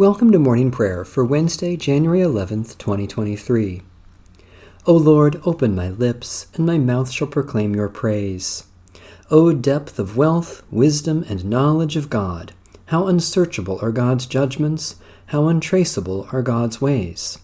Welcome to morning prayer for Wednesday, January 11th, 2023. O Lord, open my lips, and my mouth shall proclaim your praise. O depth of wealth, wisdom, and knowledge of God! How unsearchable are God's judgments, how untraceable are God's ways.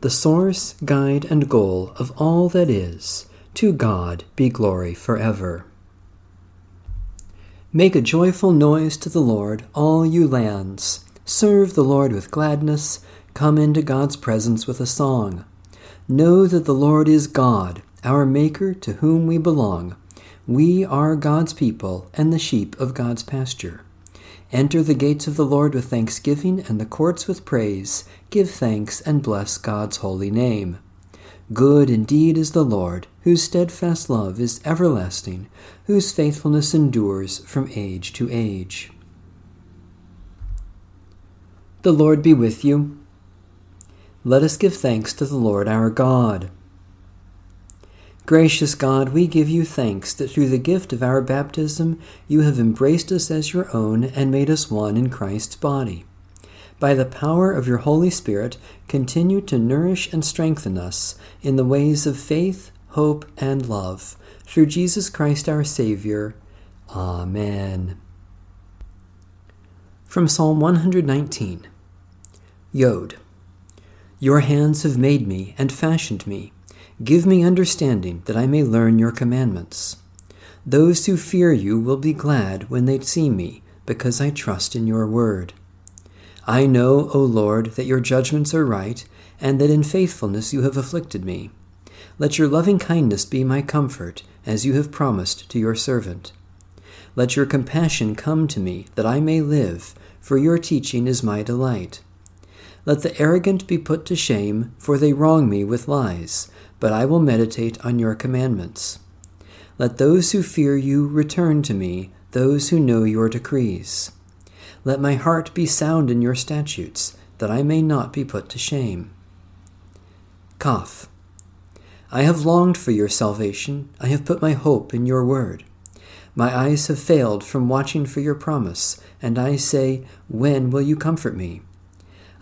The source, guide, and goal of all that is, to God be glory forever. Make a joyful noise to the Lord, all you lands. Serve the Lord with gladness. Come into God's presence with a song. Know that the Lord is God, our Maker, to whom we belong. We are God's people and the sheep of God's pasture. Enter the gates of the Lord with thanksgiving and the courts with praise. Give thanks and bless God's holy name. Good indeed is the Lord, whose steadfast love is everlasting, whose faithfulness endures from age to age. The Lord be with you. Let us give thanks to the Lord our God. Gracious God, we give you thanks that through the gift of our baptism you have embraced us as your own and made us one in Christ's body. By the power of your Holy Spirit, continue to nourish and strengthen us in the ways of faith, hope, and love. Through Jesus Christ our Savior. Amen. From Psalm 119 Yod. Your hands have made me and fashioned me. Give me understanding that I may learn your commandments. Those who fear you will be glad when they see me, because I trust in your word. I know, O Lord, that your judgments are right, and that in faithfulness you have afflicted me. Let your loving kindness be my comfort, as you have promised to your servant. Let your compassion come to me, that I may live, for your teaching is my delight. Let the arrogant be put to shame, for they wrong me with lies, but I will meditate on your commandments. Let those who fear you return to me, those who know your decrees. Let my heart be sound in your statutes, that I may not be put to shame. Kaf. I have longed for your salvation, I have put my hope in your word. My eyes have failed from watching for your promise, and I say, When will you comfort me?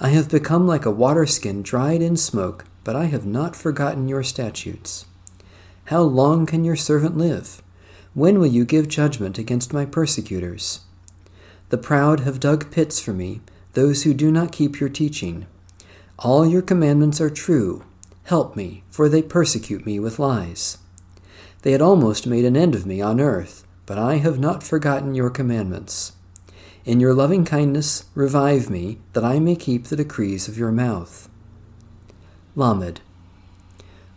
I have become like a water skin dried in smoke, but I have not forgotten your statutes. How long can your servant live? When will you give judgment against my persecutors? The proud have dug pits for me, those who do not keep your teaching. All your commandments are true. Help me, for they persecute me with lies. They had almost made an end of me on earth, but I have not forgotten your commandments. In your loving kindness, revive me, that I may keep the decrees of your mouth. Lamed.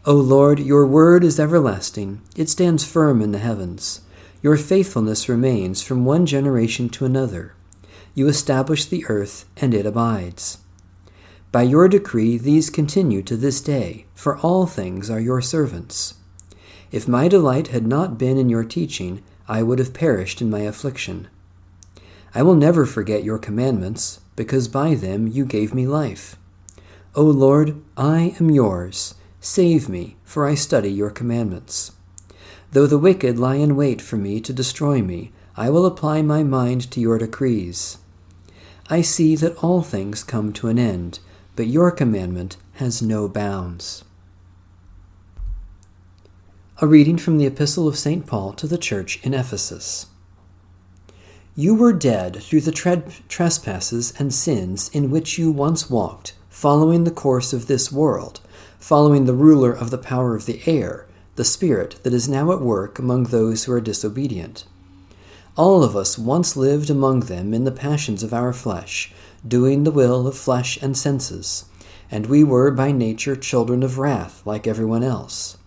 O Lord, your word is everlasting, it stands firm in the heavens. Your faithfulness remains from one generation to another. You establish the earth, and it abides. By your decree, these continue to this day, for all things are your servants. If my delight had not been in your teaching, I would have perished in my affliction. I will never forget your commandments, because by them you gave me life. O Lord, I am yours. Save me, for I study your commandments. Though the wicked lie in wait for me to destroy me, I will apply my mind to your decrees. I see that all things come to an end, but your commandment has no bounds. A reading from the Epistle of St. Paul to the Church in Ephesus. You were dead through the tre- trespasses and sins in which you once walked, following the course of this world, following the ruler of the power of the air, the spirit that is now at work among those who are disobedient. All of us once lived among them in the passions of our flesh, doing the will of flesh and senses, and we were by nature children of wrath like everyone else.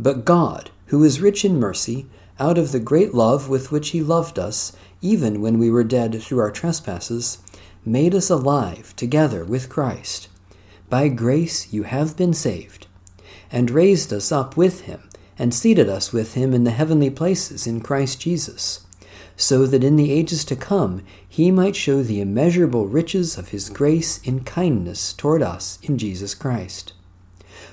But God, who is rich in mercy, out of the great love with which He loved us, even when we were dead through our trespasses, made us alive together with Christ. By grace you have been saved, and raised us up with him, and seated us with him in the heavenly places in Christ Jesus, so that in the ages to come he might show the immeasurable riches of his grace in kindness toward us in Jesus Christ.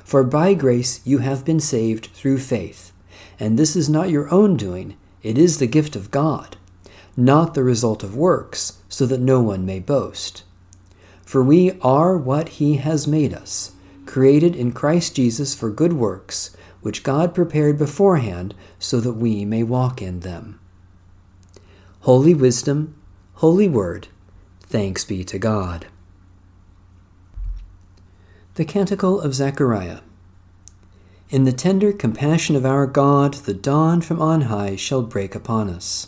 For by grace you have been saved through faith, and this is not your own doing, it is the gift of God not the result of works, so that no one may boast. For we are what he has made us, created in Christ Jesus for good works, which God prepared beforehand so that we may walk in them. Holy Wisdom, Holy Word, thanks be to God. The Canticle of Zechariah. In the tender compassion of our God, the dawn from on high shall break upon us.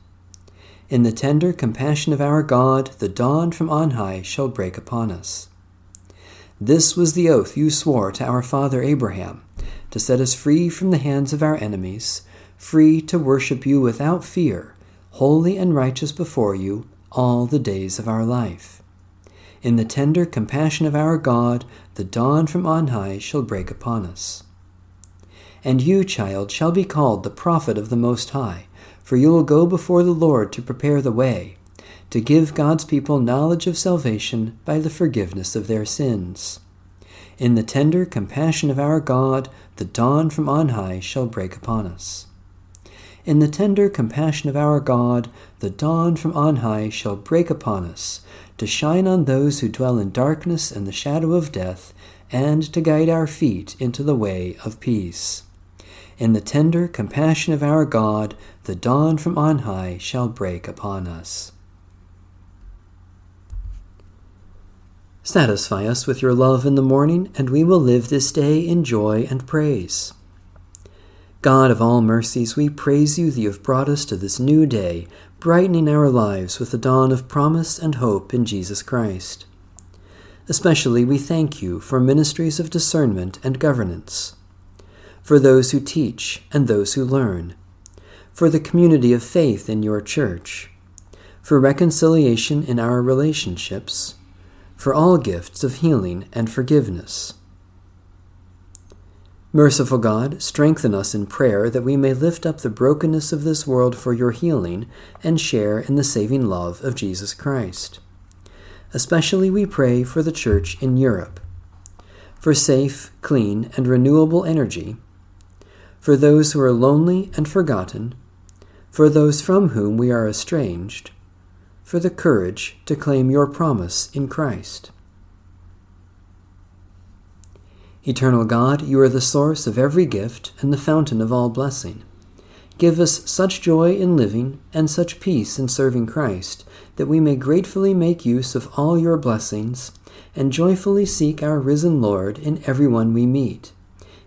In the tender compassion of our God, the dawn from on high shall break upon us. This was the oath you swore to our father Abraham, to set us free from the hands of our enemies, free to worship you without fear, holy and righteous before you all the days of our life. In the tender compassion of our God, the dawn from on high shall break upon us. And you, child, shall be called the prophet of the Most High for you will go before the Lord to prepare the way, to give God's people knowledge of salvation by the forgiveness of their sins. In the tender compassion of our God, the dawn from on high shall break upon us. In the tender compassion of our God, the dawn from on high shall break upon us, to shine on those who dwell in darkness and the shadow of death, and to guide our feet into the way of peace. In the tender compassion of our God, the dawn from on high shall break upon us. Satisfy us with your love in the morning, and we will live this day in joy and praise. God of all mercies, we praise you that you have brought us to this new day, brightening our lives with the dawn of promise and hope in Jesus Christ. Especially we thank you for ministries of discernment and governance for those who teach and those who learn, for the community of faith in your church, for reconciliation in our relationships, for all gifts of healing and forgiveness. Merciful God, strengthen us in prayer that we may lift up the brokenness of this world for your healing and share in the saving love of Jesus Christ. Especially we pray for the Church in Europe, for safe, clean, and renewable energy for those who are lonely and forgotten, for those from whom we are estranged, for the courage to claim your promise in Christ. Eternal God, you are the source of every gift and the fountain of all blessing. Give us such joy in living and such peace in serving Christ that we may gratefully make use of all your blessings and joyfully seek our risen Lord in everyone we meet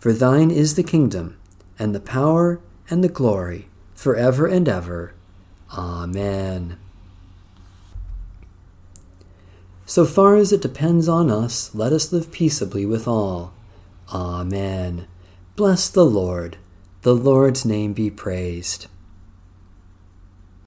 For thine is the kingdom, and the power, and the glory, forever and ever. Amen. So far as it depends on us, let us live peaceably with all. Amen. Bless the Lord. The Lord's name be praised.